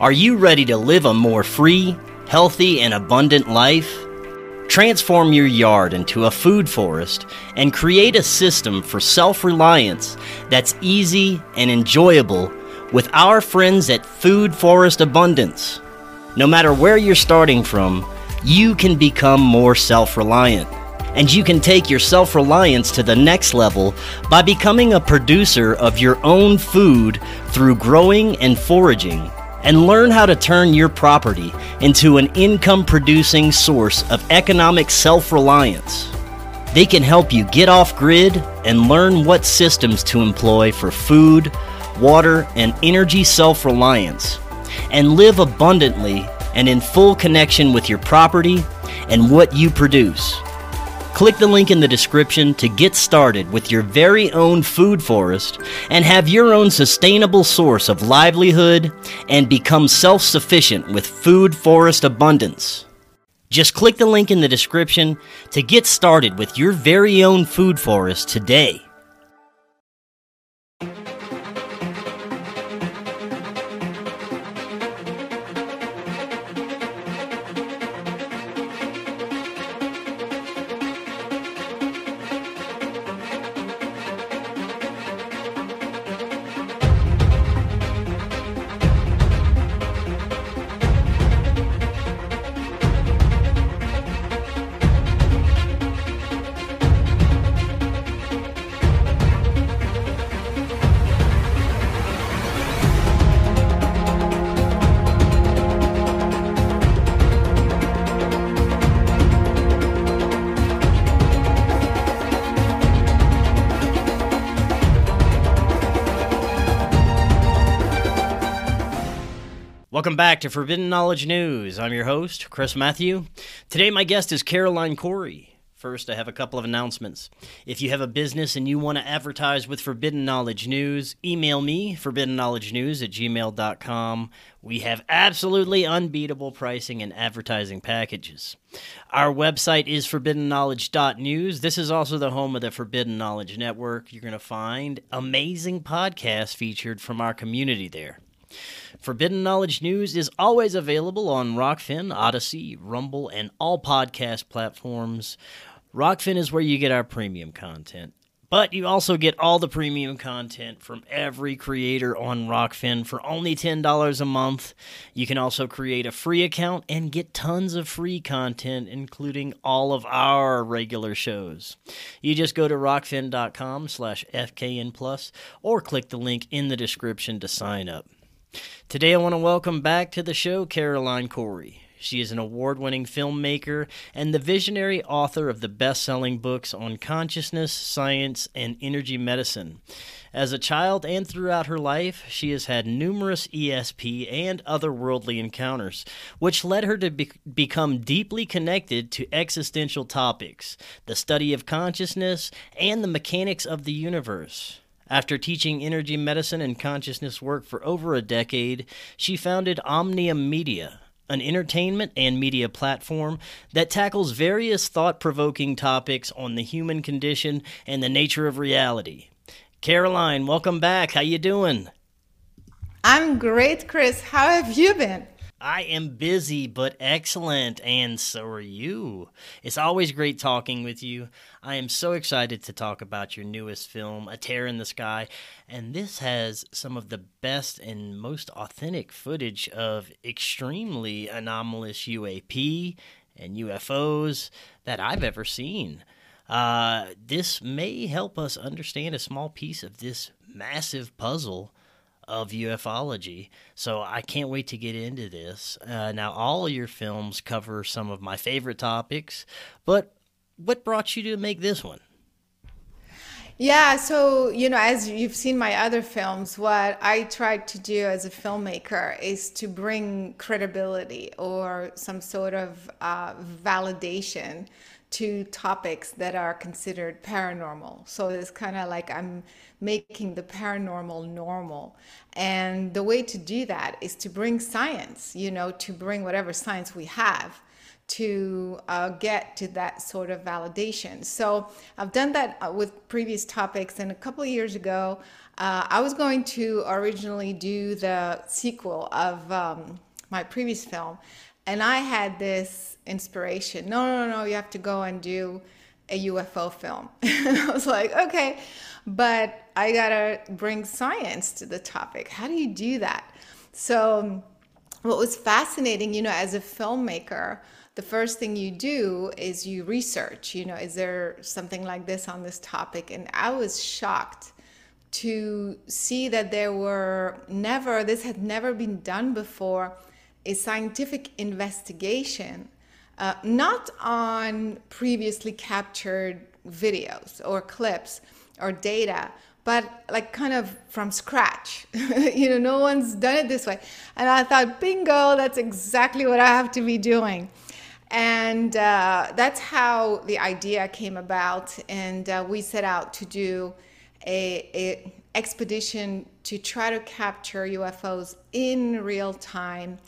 Are you ready to live a more free, healthy, and abundant life? Transform your yard into a food forest and create a system for self reliance that's easy and enjoyable with our friends at Food Forest Abundance. No matter where you're starting from, you can become more self reliant. And you can take your self reliance to the next level by becoming a producer of your own food through growing and foraging. And learn how to turn your property into an income producing source of economic self reliance. They can help you get off grid and learn what systems to employ for food, water, and energy self reliance, and live abundantly and in full connection with your property and what you produce. Click the link in the description to get started with your very own food forest and have your own sustainable source of livelihood and become self sufficient with food forest abundance. Just click the link in the description to get started with your very own food forest today. Welcome back to Forbidden Knowledge News. I'm your host, Chris Matthew. Today, my guest is Caroline Cory. First, I have a couple of announcements. If you have a business and you want to advertise with Forbidden Knowledge News, email me, forbiddenknowledgenews at gmail.com. We have absolutely unbeatable pricing and advertising packages. Our website is forbiddenknowledge.news. This is also the home of the Forbidden Knowledge Network. You're going to find amazing podcasts featured from our community there. Forbidden Knowledge News is always available on Rokfin, Odysee, Rumble, and all podcast platforms. Rokfin is where you get our premium content. But you also get all the premium content from every creator on Rokfin for only $10 a month. You can also create a free account and get tons of free content, including all of our regular shows. You just go to rokfin.com slash FKN plus or click the link in the description to sign up. Today, I want to welcome back to the show Caroline Cory. She is an award winning filmmaker and the visionary author of the best selling books on consciousness, science, and energy medicine. As a child and throughout her life, she has had numerous ESP and otherworldly encounters, which led her to be- become deeply connected to existential topics, the study of consciousness, and the mechanics of the universe. After teaching energy medicine and consciousness work for over a decade, she founded Omnium Media, an entertainment and media platform that tackles various thought-provoking topics on the human condition and the nature of reality. Caroline, welcome back. How you doing? I'm great, Chris. How have you been? I am busy but excellent, and so are you. It's always great talking with you. I am so excited to talk about your newest film, A Tear in the Sky, and this has some of the best and most authentic footage of extremely anomalous UAP and UFOs that I've ever seen. Uh, this may help us understand a small piece of this massive puzzle of ufology. So I can't wait to get into this. Uh, now, all your films cover some of my favorite topics, but what brought you to make this one? Yeah, so, you know, as you've seen my other films, what I tried to do as a filmmaker is to bring credibility or some sort of uh, validation to topics that are considered paranormal. So it's kind of like I'm making the paranormal normal. And the way to do that is to bring science, you know, to bring whatever science we have to uh, get to that sort of validation. So I've done that uh, with previous topics, and a couple of years ago, uh, I was going to originally do the sequel of um, my previous film, and I had this inspiration. No, no, no, you have to go and do a UFO film. I was like, okay, but I gotta bring science to the topic. How do you do that? So, what was fascinating, you know, as a filmmaker, the first thing you do is you research, you know, is there something like this on this topic? And I was shocked to see that there were never, this had never been done before, a scientific investigation, uh, not on previously captured videos or clips or data, but like kind of from scratch. you know, no one's done it this way. And I thought, bingo, that's exactly what I have to be doing. And uh, that's how the idea came about. And uh, we set out to do a, a, expedition to try to capture UFOs in real time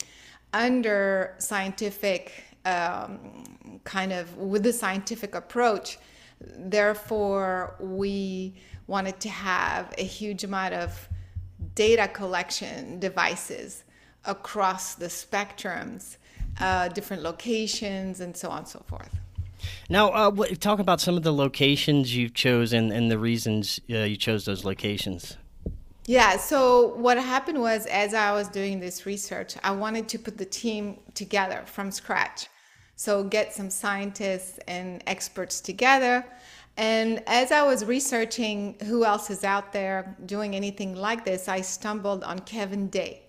under scientific um, kind of with the scientific approach. Therefore, we wanted to have a huge amount of data collection devices across the spectrums, uh, different locations, and so on and so forth. Now, uh, talk about some of the locations you chose and, and the reasons uh, you chose those locations. Yeah, so what happened was as I was doing this research, I wanted to put the team together from scratch. So, get some scientists and experts together. And as I was researching who else is out there doing anything like this, I stumbled on Kevin Day.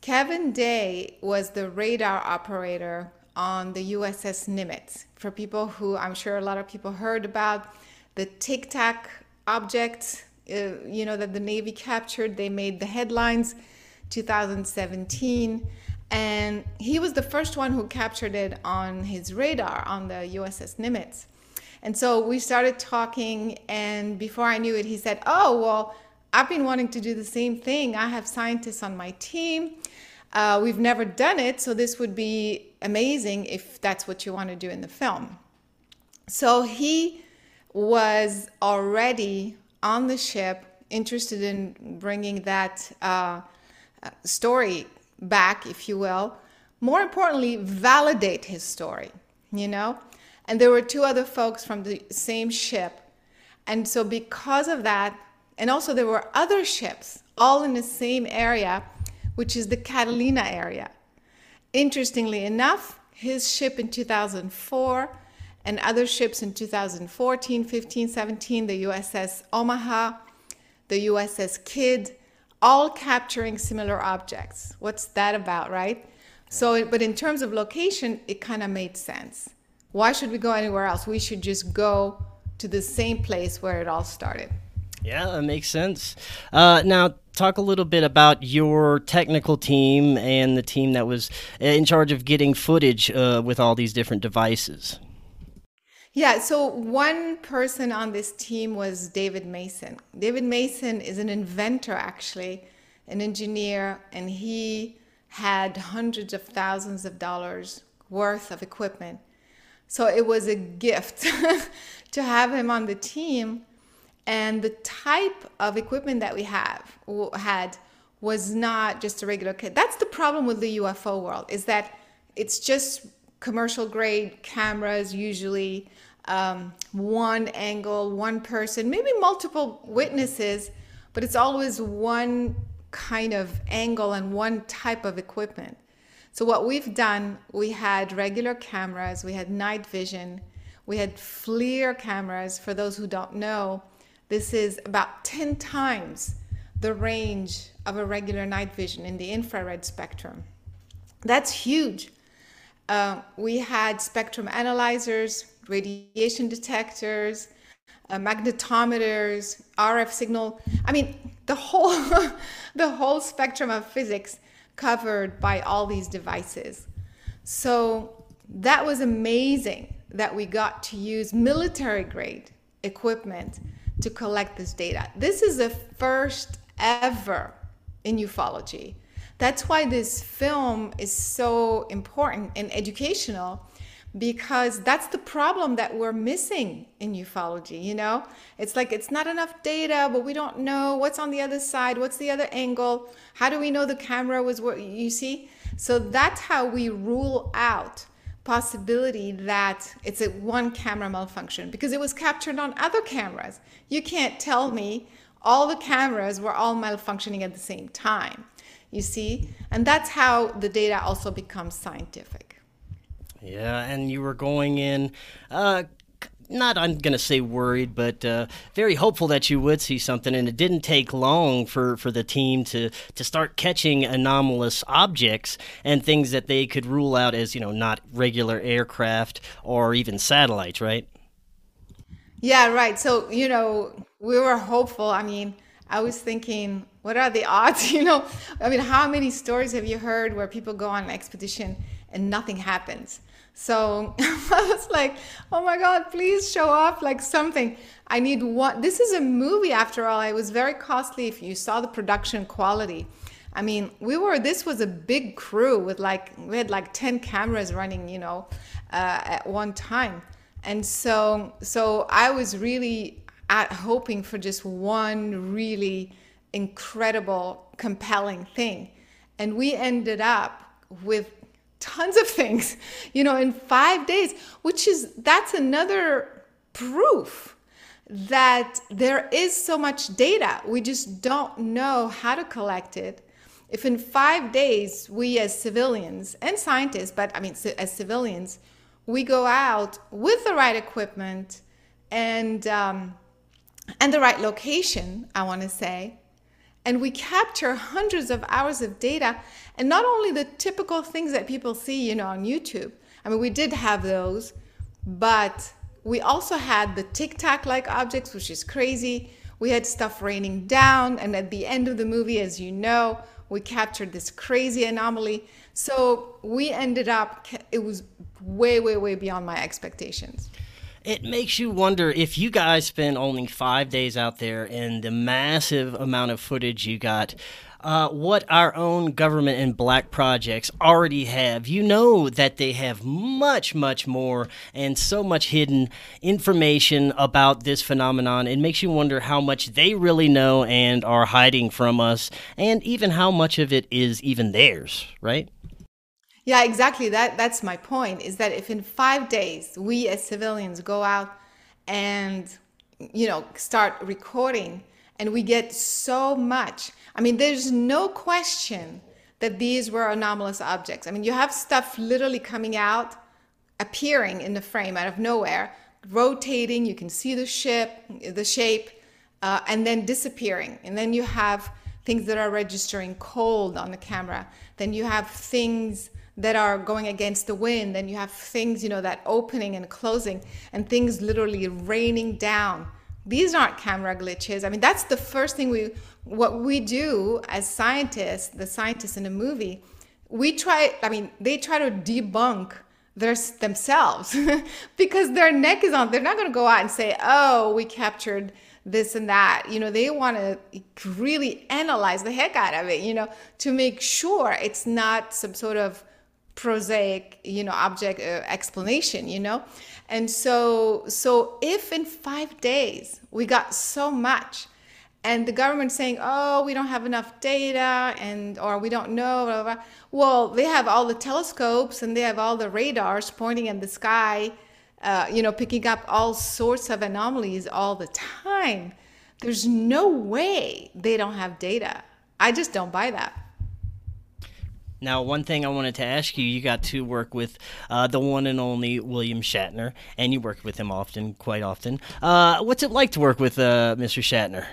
Kevin Day was the radar operator on the USS Nimitz. For people who I'm sure a lot of people heard about the Tic Tac object, uh, you know, that the Navy captured, they made the headlines 2017. And he was the first one who captured it on his radar on the USS Nimitz. And so we started talking, and before I knew it, he said, Oh, well, I've been wanting to do the same thing. I have scientists on my team. Uh, we've never done it, so this would be amazing if that's what you want to do in the film. So he was already on the ship, interested in bringing that uh, story back, if you will. More importantly, validate his story, you know? And there were two other folks from the same ship. And so, because of that, and also there were other ships all in the same area which is the Catalina area. Interestingly enough, his ship in 2004 and other ships in 2014, 15, 17, the USS Omaha, the USS Kidd, all capturing similar objects. What's that about, right? So, but in terms of location, it kind of made sense. Why should we go anywhere else? We should just go to the same place where it all started. Yeah, that makes sense. Uh, now, talk a little bit about your technical team and the team that was in charge of getting footage uh, with all these different devices. Yeah, so one person on this team was David Mason. David Mason is an inventor, actually, an engineer, and he had hundreds of thousands of dollars worth of equipment. So it was a gift to have him on the team and the type of equipment that we have had was not just a regular kit. That's the problem with the UFO world is that it's just commercial grade cameras usually um, one angle, one person, maybe multiple witnesses, but it's always one kind of angle and one type of equipment. So what we've done, we had regular cameras, we had night vision, we had FLIR cameras. For those who don't know, this is about 10 times the range of a regular night vision in the infrared spectrum. That's huge. Uh, we had spectrum analyzers, radiation detectors, uh, magnetometers, RF signal. I mean, the whole the whole spectrum of physics covered by all these devices. So that was amazing that we got to use military grade equipment to collect this data. This is the first ever in ufology. That's why this film is so important and educational because that's the problem that we're missing in ufology you know? It's like it's not enough data but we don't know what's on the other side what's the other angle how do we know the camera was what you see? So that's how we rule out possibility that it's a one camera malfunction because it was captured on other cameras. You can't tell me all the cameras were all malfunctioning at the same time you see? And that's how the data also becomes scientific yeah, and you were going in, uh, not I'm going to say worried, but uh, very hopeful that you would see something. And it didn't take long for, for the team to, to start catching anomalous objects and things that they could rule out as, you know, not regular aircraft or even satellites, right? Yeah, right. So, you know, we were hopeful. I mean, I was thinking, what are the odds? You know, I mean, how many stories have you heard where people go on an expedition and nothing happens? So I was like, oh my God, please show off like something. I need one. This is a movie after all. It was very costly if you saw the production quality. I mean, we were, this was a big crew with like, we had like 10 cameras running, you know, uh, at one time. And so, so I was really at, hoping for just one really incredible, compelling thing. And we ended up with tons of things, you know, in five days, which is that's another proof that there is so much data. We just don't know how to collect it. If in five days, we as civilians and scientists, but I mean, as civilians, we go out with the right equipment and um, and the right location, I want to say, and we capture hundreds of hours of data and not only the typical things that people see you know on youtube. I mean we did have those but we also had the tic tac like objects which is crazy. We had stuff raining down and at the end of the movie as you know we captured this crazy anomaly. So we ended up it was way way way beyond my expectations it makes you wonder if you guys spent only five days out there and the massive amount of footage you got. Uh, what our own government and black projects already have. You know that they have much, much more and so much hidden information about this phenomenon. It makes you wonder how much they really know and are hiding from us, and even how much of it is even theirs, right? Yeah, exactly. That that's my point. Is that if in five days we as civilians go out and you know start recording and we get so much. I mean, there's no question that these were anomalous objects. I mean, you have stuff literally coming out, appearing in the frame out of nowhere, rotating. You can see the ship, the shape, uh, and then disappearing. And then you have things that are registering cold on the camera. Then you have things that are going against the wind and you have things you know that opening and closing and things literally raining down. These aren't camera glitches. I mean that's the first thing we what we do as scientists the scientists in a movie. We try i mean they try to debunk their, themselves because their neck is on they're not going to go out and say oh we captured this and that. You know they want to really analyze the heck out of it you know to make sure it's not some sort of prosaic you know object uh, explanation you know? And so so if in five days we got so much and the government saying oh we don't have enough data and or we don't know blah, blah, blah. well they have all the telescopes and they have all the radars pointing in the sky uh, you know picking up all sorts of anomalies all the time. There's no way they don't have data. I just don't buy that now, one thing I wanted to ask you you got to work with uh, the one and only William Shatner, and you work with him often, quite often. Uh, what's it like to work with uh, Mr. Shatner?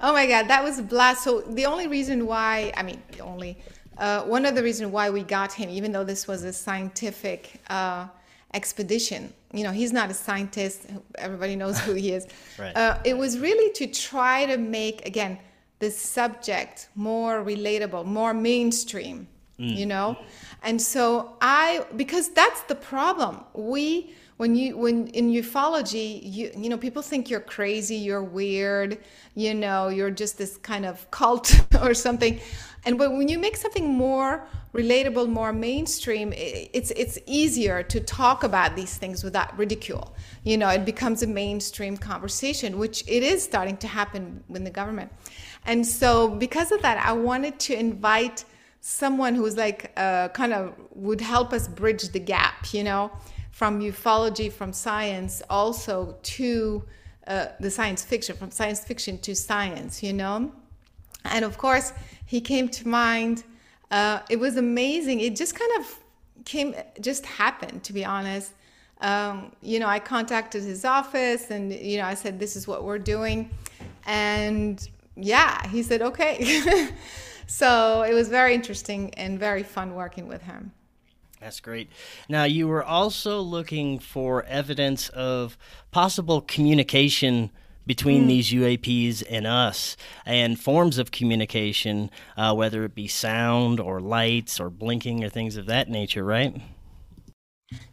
Oh my God, that was a blast. So, the only reason why, I mean, the only, uh, one of the reasons why we got him, even though this was a scientific uh, expedition, you know, he's not a scientist, everybody knows who he is. right. Uh, it was really to try to make, again, the subject more relatable, more mainstream, mm. you know? And so I because that's the problem. We when you when in ufology, you you know, people think you're crazy, you're weird, you know, you're just this kind of cult or something. And but when you make something more relatable, more mainstream, it's it's easier to talk about these things without ridicule. You know, it becomes a mainstream conversation, which it is starting to happen in the government. And so, because of that, I wanted to invite someone who's like uh, kind of would help us bridge the gap. You know, from ufology, from science, also to uh, the science fiction, from science fiction to science. You know, and of course, he came to mind uh, it was amazing. It just kind of came, just happened, to be honest. Um, you know, I contacted his office and, you know, I said, this is what we're doing. And yeah, he said, okay. so it was very interesting and very fun working with him. That's great. Now, you were also looking for evidence of possible communication between mm. these UAPs and us and forms of communication, uh, whether it be sound or lights or blinking or things of that nature, right?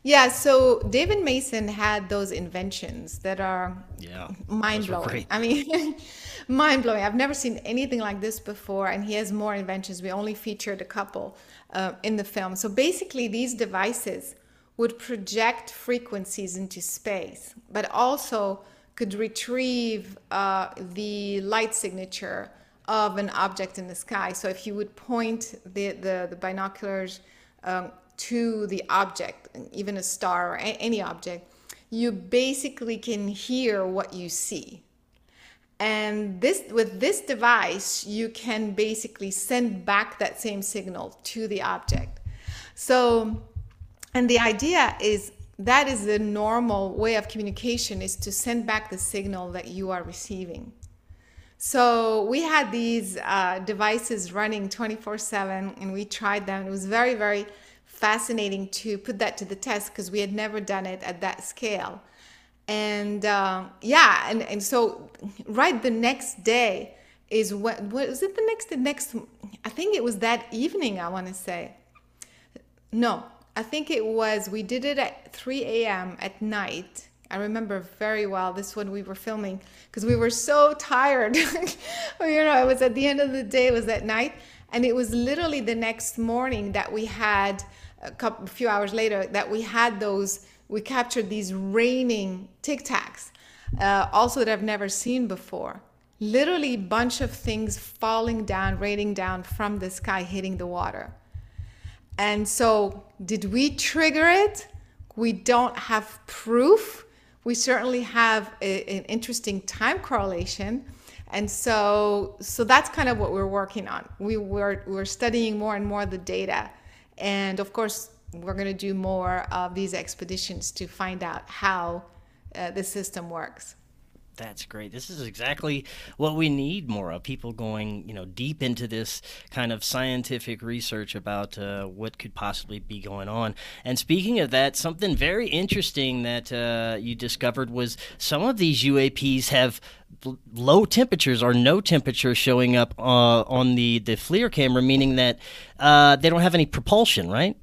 Yeah, so David Mason had those inventions that are yeah, mind blowing. I mean, mind blowing. I've never seen anything like this before, and he has more inventions. We only featured a couple uh, in the film. So basically, these devices would project frequencies into space, but also could retrieve uh, the light signature of an object in the sky. So if you would point the, the, the binoculars um, to the object, even a star or a- any object, you basically can hear what you see. And this with this device, you can basically send back that same signal to the object. So, and the idea is that is the normal way of communication is to send back the signal that you are receiving. So we had these uh, devices running 24 7 and we tried them. It was very very fascinating to put that to the test because we had never done it at that scale and uh, yeah and, and so right the next day is what was it the next the next i think it was that evening i want to say no I think it was, we did it at 3 a.m. at night. I remember very well this one we were filming because we were so tired. you know, it was at the end of the day, it was at night. And it was literally the next morning that we had, a couple, a few hours later, that we had those, we captured these raining tic tacs, uh, also that I've never seen before. Literally, a bunch of things falling down, raining down from the sky, hitting the water. And so, did we trigger it? We don't have proof. We certainly have a, an interesting time correlation. And so, so that's kind of what we're working on. We were, we're studying more and more the data. And of course, we're going to do more of these expeditions to find out how uh, the system works. That's great. This is exactly what we need more of people going, you know, deep into this kind of scientific research about uh, what could possibly be going on. And speaking of that, something very interesting that uh, you discovered was some of these UAPs have low temperatures or no temperature showing up uh, on the the FLIR camera, meaning that uh, they don't have any propulsion, right?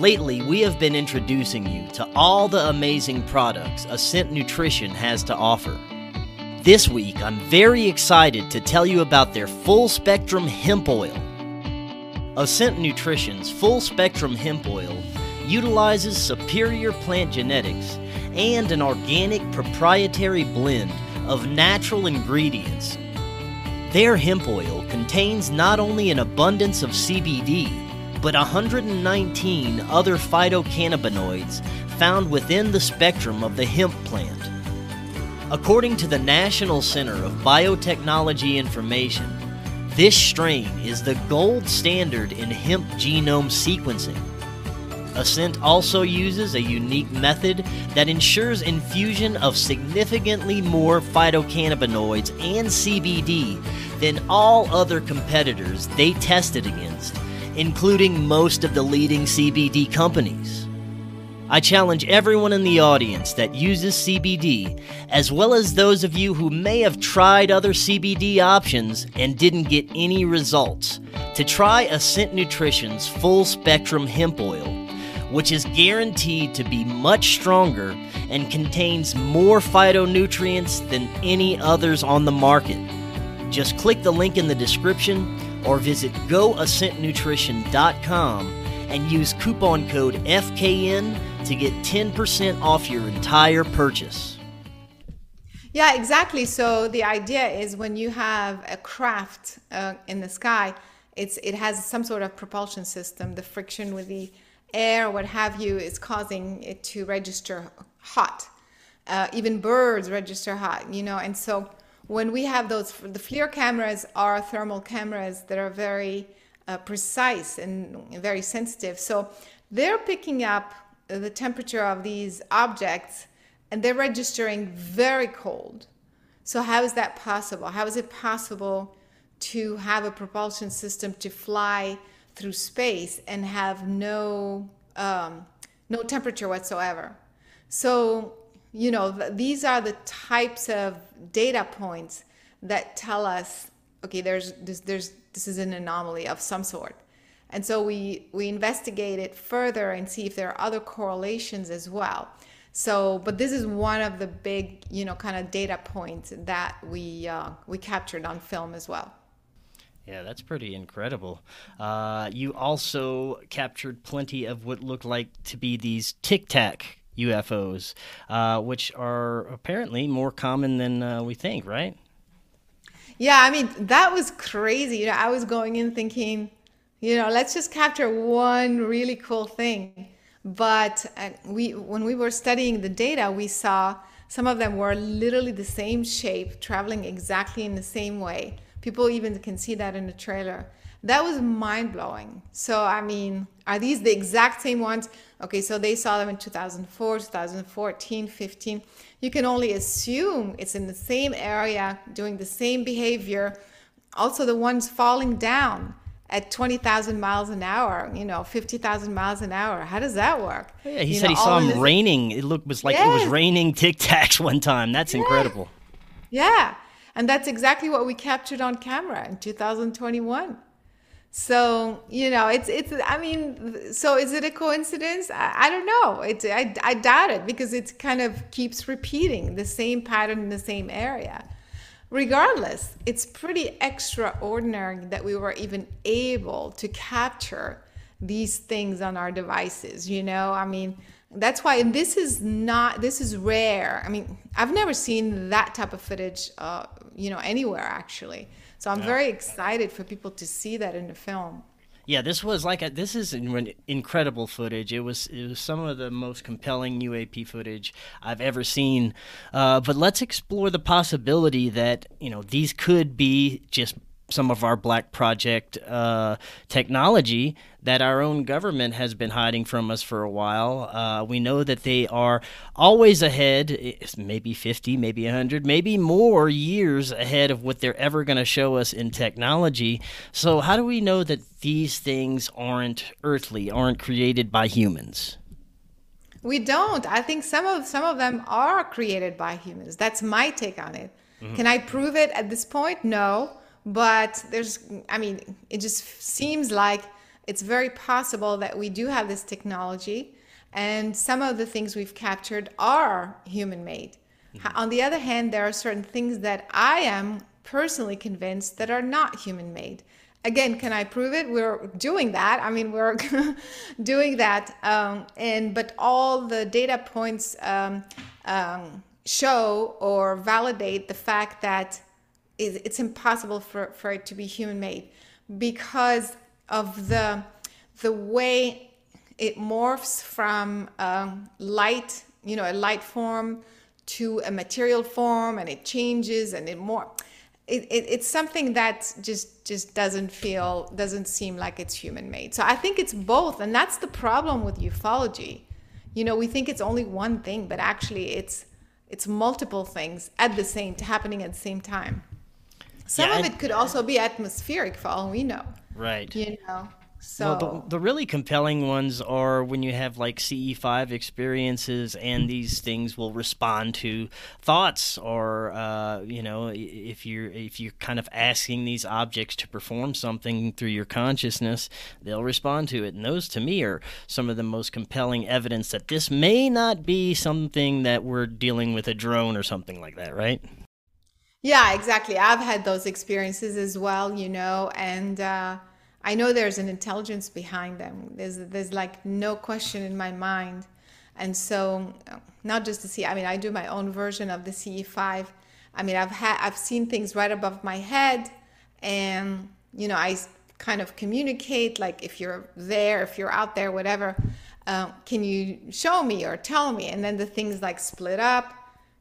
Lately, we have been introducing you to all the amazing products Ascent Nutrition has to offer. This week, I'm very excited to tell you about their full spectrum hemp oil. Ascent Nutrition's full spectrum hemp oil utilizes superior plant genetics and an organic proprietary blend of natural ingredients. Their hemp oil contains not only an abundance of CBD, but 119 other phytocannabinoids found within the spectrum of the hemp plant. According to the National Center of Biotechnology Information, this strain is the gold standard in hemp genome sequencing. Ascent also uses a unique method that ensures infusion of significantly more phytocannabinoids and CBD than all other competitors they tested against including most of the leading CBD companies. I challenge everyone in the audience that uses CBD, as well as those of you who may have tried other CBD options and didn't get any results, to try Ascent Nutrition's full spectrum hemp oil, which is guaranteed to be much stronger and contains more phytonutrients than any others on the market. Just click the link in the description or visit goascentnutrition.com and use coupon code FKN to get 10% off your entire purchase. Yeah, exactly. So the idea is when you have a craft uh, in the sky, it's it has some sort of propulsion system. The friction with the air, what have you, is causing it to register hot. Uh, even birds register hot, you know. And so when we have those, the FLIR cameras are thermal cameras that are very uh, precise and very sensitive. So they're picking up the temperature of these objects and they're registering very cold. So, how is that possible? How is it possible to have a propulsion system to fly through space and have no um, no temperature whatsoever? So, you know, these are the types of data points that tell us, okay, there's this, there's this is an anomaly of some sort. And so we we investigate it further and see if there are other correlations as well. So, but this is one of the big, you know, kind of data points that we uh, we captured on film as well. Yeah, that's pretty incredible. Uh, you also captured plenty of what looked like to be these tic tac UFOs, uh, which are apparently more common than uh, we think, right? Yeah, I mean that was crazy. You know, I was going in thinking, you know, let's just capture one really cool thing but uh, we, when we were studying the data, we saw some of them were literally the same shape, traveling exactly in the same way. People even can see that in the trailer. That was mind blowing. So, I mean, are these the exact same ones? Okay, so they saw them in 2004, 2014, 15. You can only assume it's in the same area, doing the same behavior. Also, the ones falling down at 20,000 miles an hour, you know, 50,000 miles an hour. How does that work? Oh, yeah, he you said know, he saw him this- raining. It looked was like it was raining Tic Tacs one time. That's incredible. Yeah. And that's exactly what we captured on camera in 2021. So, you know, it's, it's, I mean, so is it a coincidence? I, I don't know. It's, I, I doubt it because it kind of keeps repeating the same pattern in the same area. Regardless, it's pretty extraordinary that we were even able to capture these things on our devices, you know? I mean, that's why and this is not this is rare. I mean, I've never seen that type of footage uh, you know, anywhere actually. So I'm very excited for people to see that in the film. Yeah, this was like a, this is incredible footage. It was it was some of the most compelling UAP footage I've ever seen. Uh, but let's explore the possibility that you know these could be just some of our black project uh, technology that our own government has been hiding from us for a while. Uh, we know that they are always ahead, maybe 50, maybe 100, maybe more years ahead of what they're ever going to show us in technology. So, how do we know that these things aren't earthly, aren't created by humans? We don't. I think some of some of them are created by humans. That's my take on it. Can I prove it at this point? No. But there's I mean, it just seems like it's very possible that we do have this technology and some of the things we've captured are human made. On the other hand, there are certain things that I am personally convinced that are not human made again can i prove it? We're doing that. I mean we're doing that um, and but all the data points um, um, show or validate the fact that it- it's impossible for, for it to be human made because of the the way it morphs from um, light you know a light form to a material form and it changes and it more it, it, it's something that just just doesn't feel doesn't seem like it's human made so i think it's both and that's the problem with ufology. You know we think it's only one thing but actually it's it's multiple things at the same happening at the same time some Yeah, of it could also be atmospheric for all we know. Right. you know so Well, the, the really compelling ones are when you have like CE5 experiences and these things will respond to thoughts or uh, you know if you're if you're kind of asking these objects to perform something through your consciousness they'll respond to it. And those to me are some of the most compelling evidence that this may not be something that we're dealing with a drone or something like that right Yeah, exactly. I've had those experiences as well, you know, and uh, I know there's an intelligence behind them. There's there's like no question in my mind, and so not just the C. I mean, I do my own version of the CE5. I mean, I've had I've seen things right above my head, and you know, I kind of communicate like if you're there, if you're out there, whatever. Uh, can you show me or tell me? And then the things like split up,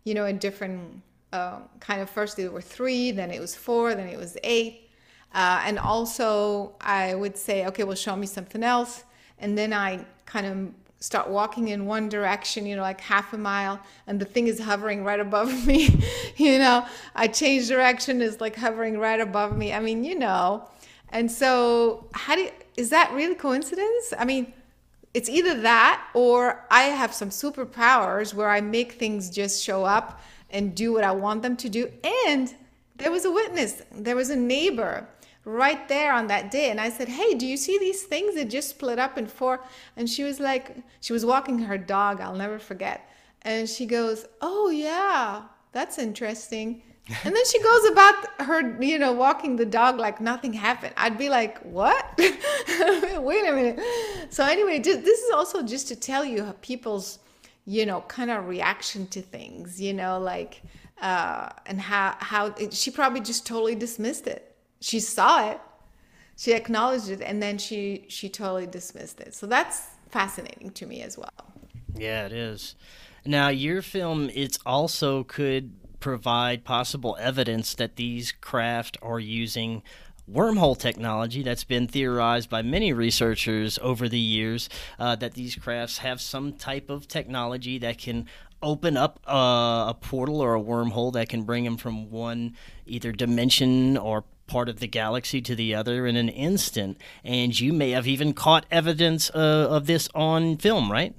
you know, in different uh, kind of first there were three, then it was four, then it was eight. Uh, and also, I would say, okay, well, show me something else. And then I kind of start walking in one direction, you know, like half a mile, and the thing is hovering right above me. you know, I change direction, is like hovering right above me. I mean, you know. And so, how do you, is that really coincidence? I mean, it's either that or I have some superpowers where I make things just show up and do what I want them to do. And there was a witness, there was a neighbor right there on that day. And I said, Hey, do you see these things that just split up in four? And she was like, She was walking her dog, I'll never forget. And she goes, Oh, yeah, that's interesting. And then she goes about her, you know, walking the dog like nothing happened. I'd be like, what? Wait a minute. So, anyway, this is also just to tell you people's you know, kind of reaction to things, you know, like, uh, and how, how it, she probably just totally dismissed it. She saw it, she acknowledged it, and then she, she totally dismissed it. So that's fascinating to me as well. Yeah, it is. Now, your film, it's also could provide possible evidence that these craft are using wormhole technology that's been theorized by many researchers over the years uh, that these crafts have some type of technology that can open up a portal or a wormhole that can bring them from one either dimension or part of the galaxy to the other in an instant. And you may have even caught evidence uh, of this on film, right?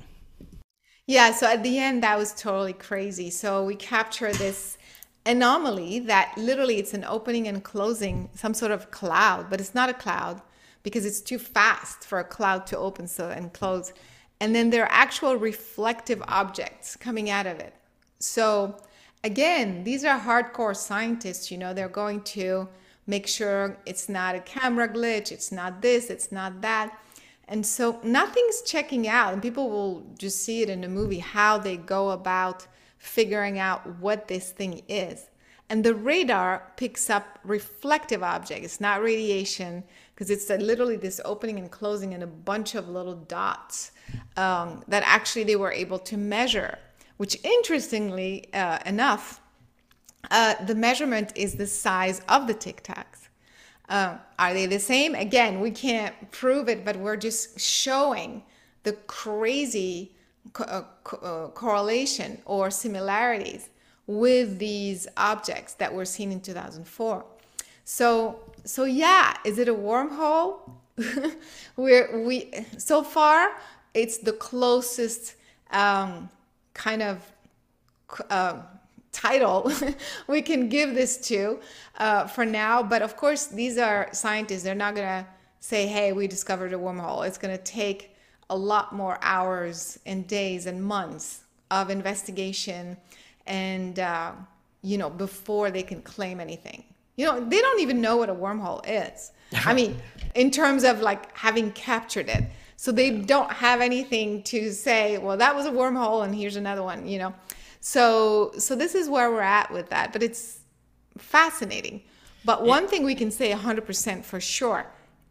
Yeah, so at the end, that was totally crazy. So we capture this anomaly that literally it's an opening and closing some sort of cloud but it's not a cloud because it's too fast for a cloud to open so and close. And then there are actual reflective objects coming out of it. So again these are hardcore scientists you know they're going to make sure it's not a camera glitch it's not this it's not that. And so nothing's checking out and people will just see it in the movie how they go about figuring out what this thing is. And the radar picks up reflective objects, It's not radiation, because it's literally this opening and closing and a bunch of little dots um, that actually they were able to measure. Which, interestingly uh, enough, uh, the measurement is the size of the tic tacs. Uh, are they the same? Again, we can't prove it, but we're just showing the crazy co- uh, co- uh, correlation or similarities with these objects that were seen in 2004. So, so yeah, is it a wormhole? We're, we so far it's the closest um, kind of uh, title we can give this to uh, for now. But of course, these are scientists. They're not gonna say, "Hey, we discovered a wormhole." It's gonna take a lot more hours and days and months of investigation and uh, you know before they can claim anything. You know they don't even know what a wormhole is. I mean in terms of like having captured it. So they don't have anything to say well that was a wormhole and here's another one you know? So so this is where we're at with that but it's fascinating. But one thing we can say 100% for sure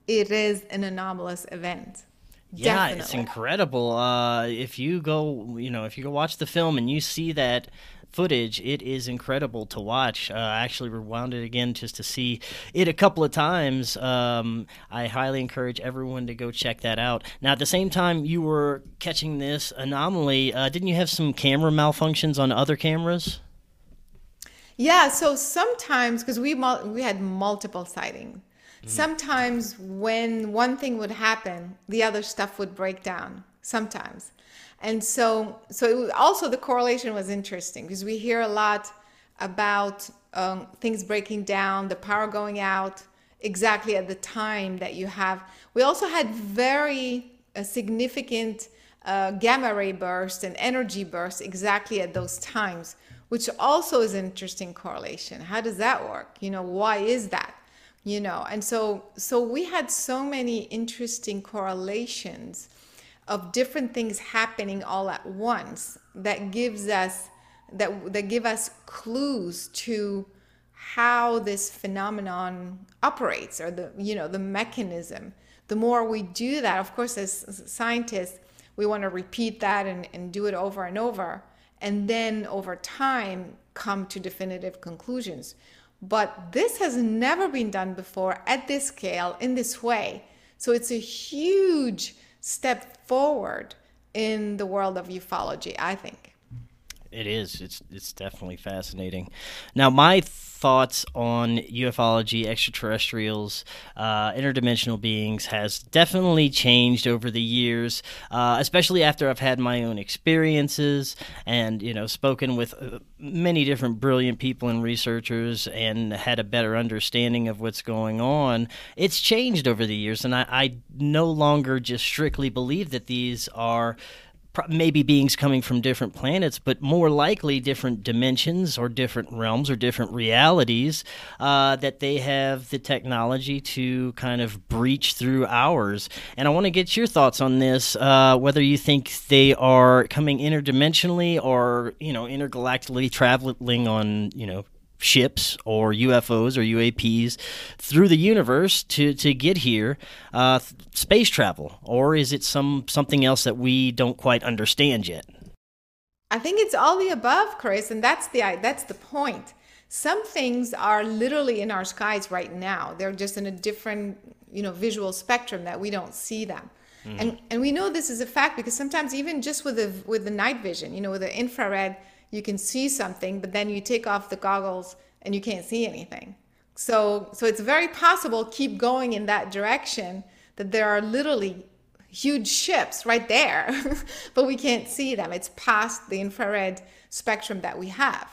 it is an anomalous event yeah, Definitely. it's incredible. Uh, if you go, you know, if you go watch the film and you see that footage, it is incredible to watch. Uh, I actually rewound it again just to see it a couple of times. Um, I highly encourage everyone to go check that out. Now, at the same time, you were catching this anomaly. Uh, didn't you have some camera malfunctions on other cameras? Yeah, so sometimes because we we had multiple sightings, Mm. Sometimes when one thing would happen, the other stuff would break down. Sometimes. And so, so was, also the correlation was interesting because we hear a lot about um, things breaking down, the power going out exactly at the time that you have. We also had very uh, significant uh, gamma ray bursts and energy bursts exactly at those times which also is an interesting correlation. How does that work? You know, why is that? You know, and so so we had so many interesting correlations of different things happening all at once that gives us that that give us clues to how this phenomenon operates or the you know the mechanism. The more we do that of course as scientists we want to repeat that and, and do it over and over and then over time come to definitive conclusions but this has never been done before at this scale in this way. So it's a huge step forward in the world of ufology i think it is. It's it's definitely fascinating. Now, my thoughts on ufology, extraterrestrials, uh, interdimensional beings has definitely changed over the years, uh, especially after I've had my own experiences and you know spoken with uh, many different brilliant people and researchers and had a better understanding of what's going on. It's changed over the years, and I, I no longer just strictly believe that these are maybe beings coming from different planets, but more likely different dimensions or different realms or different realities uh, that they have the technology to kind of breach through ours. And I want to get your thoughts on this, uh, whether you think they are coming interdimensionally or you know intergalactically traveling on you know ships or UFOs or UAPs through the universe to, to get here, uh, space travel, or is it some something else that we don't quite understand yet? I think it's all the above, Chris, and that's the that's the point. Some things are literally in our skies right now. They're just in a different, you know, visual spectrum that we don't see them. Mm-hmm. And and we know this is a fact because sometimes even just with the with the night vision, you know, with the infrared you can see something, but then you take off the goggles and you can't see anything. So, so it's very possible keep going in that direction that there are literally huge ships right there, but we can't see them. It's past the infrared spectrum that we have.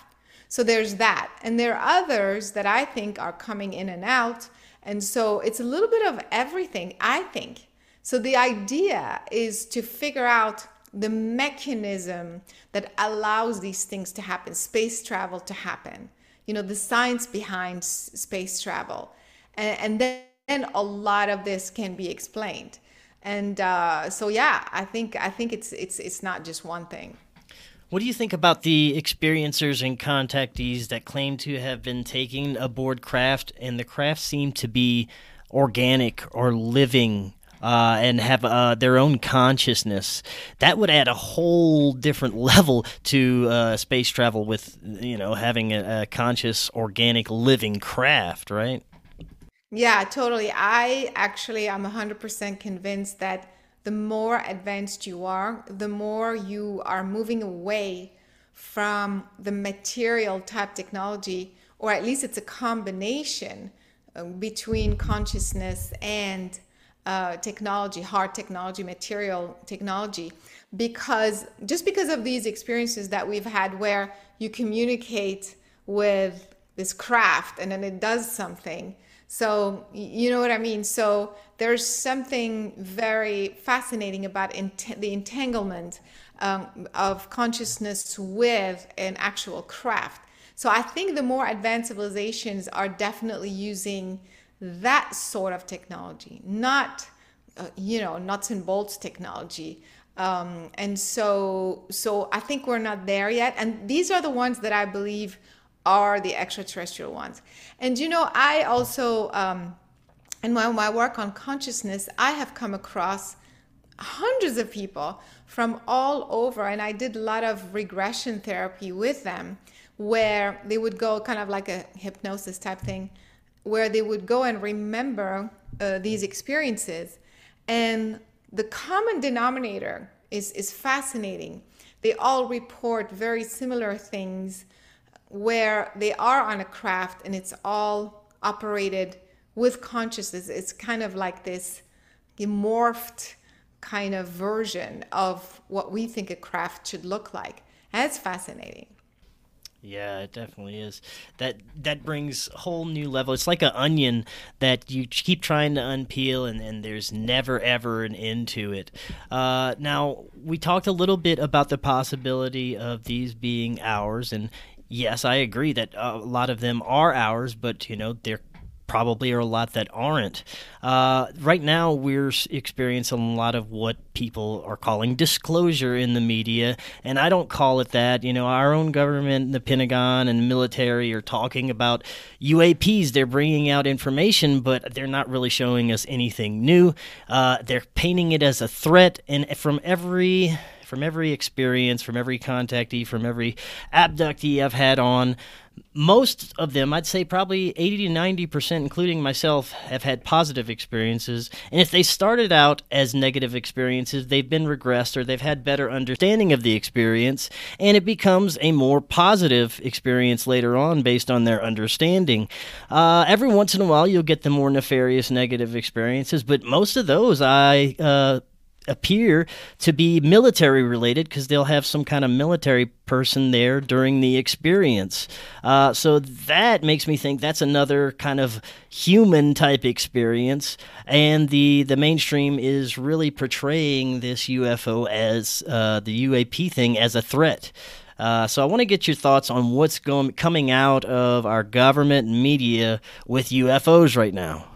So there's that. And there are others that I think are coming in and out. And so it's a little bit of everything, I think. So the idea is to figure out the mechanism that allows these things to happen, space travel to happen, you know, the science behind space travel. And, and then, then a lot of this can be explained. And uh, so, yeah, I think I think it's it's it's not just one thing. What do you think about the experiencers and contactees that claim to have been taking aboard craft, and the craft seem to be organic or living uh, and have uh, their own consciousness, that would add a whole different level to uh, space travel with, you know, having a, a conscious, organic, living craft, right? Yeah, totally. I actually am 100% convinced that the more advanced you are, the more you are moving away from the material type technology, or at least it's a combination uh, between consciousness and uh, technology, hard technology, material technology, because just because of these experiences that we've had where you communicate with this craft and then it does something. So, you know what I mean? So, there's something very fascinating about ent- the entanglement um, of consciousness with an actual craft. So, I think the more advanced civilizations are definitely using that sort of technology, not uh, you know nuts and bolts technology. Um, and so so I think we're not there yet. And these are the ones that I believe are the extraterrestrial ones. And you know, I also um, in my, my work on consciousness, I have come across hundreds of people from all over, and I did a lot of regression therapy with them where they would go kind of like a hypnosis type thing where they would go and remember uh, these experiences. And the common denominator is, is fascinating. They all report very similar things where they are on a craft and it's all operated with consciousness. It's kind of like this morphed kind of version of what we think a craft should look like. It's fascinating. Yeah, it definitely is. That that brings a whole new level. It's like an onion that you keep trying to unpeel, and, and there's never ever an end to it. Uh, now we talked a little bit about the possibility of these being ours, and yes, I agree that a lot of them are ours, but you know they're probably are a lot that aren't. Uh, right now, we're experiencing a lot of what people are calling disclosure in the media, and I don't call it that. You know, our own government, the Pentagon, and military are talking about UAPs. They're bringing out information, but they're not really showing us anything new. Uh, they're painting it as a threat, and from every from every experience, from every contactee, from every abductee I've had on, most of them, I'd say probably 80 to 90%, including myself, have had positive experiences. And if they started out as negative experiences, they've been regressed or they've had better understanding of the experience, and it becomes a more positive experience later on based on their understanding. Uh, every once in a while, you'll get the more nefarious negative experiences, but most of those I. Uh, appear to be military related because they'll have some kind of military person there during the experience. Uh, so that makes me think that's another kind of human type experience, and the the mainstream is really portraying this UFO as uh, the UAP thing as a threat. Uh, so I want to get your thoughts on what's going coming out of our government media with UFOs right now.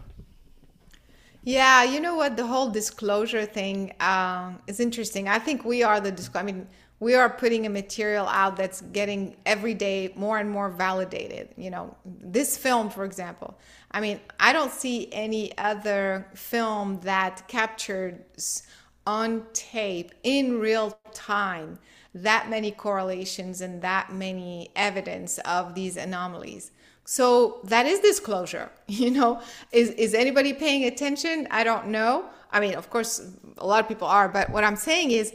Yeah, you know what? The whole disclosure thing um, is interesting. I think we are the disclosure. I mean, we are putting a material out that's getting every day more and more validated. You know, this film, for example. I mean, I don't see any other film that captures on tape in real time that many correlations and that many evidence of these anomalies. So that is disclosure. You know, is is anybody paying attention? I don't know. I mean, of course, a lot of people are, but what I'm saying is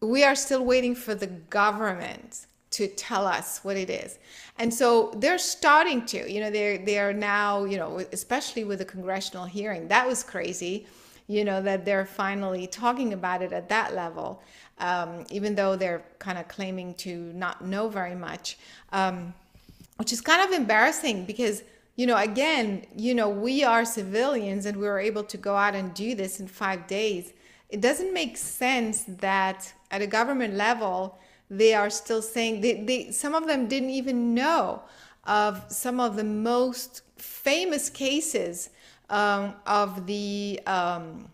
we are still waiting for the government to tell us what it is. And so they're starting to, you know, they're they are now, you know, especially with the congressional hearing. That was crazy, you know, that they're finally talking about it at that level, um, even though they're kind of claiming to not know very much. Um, which is kind of embarrassing because you know again you know we are civilians and we were able to go out and do this in five days. It doesn't make sense that at a government level they are still saying they, they some of them didn't even know of some of the most famous cases um, of the um,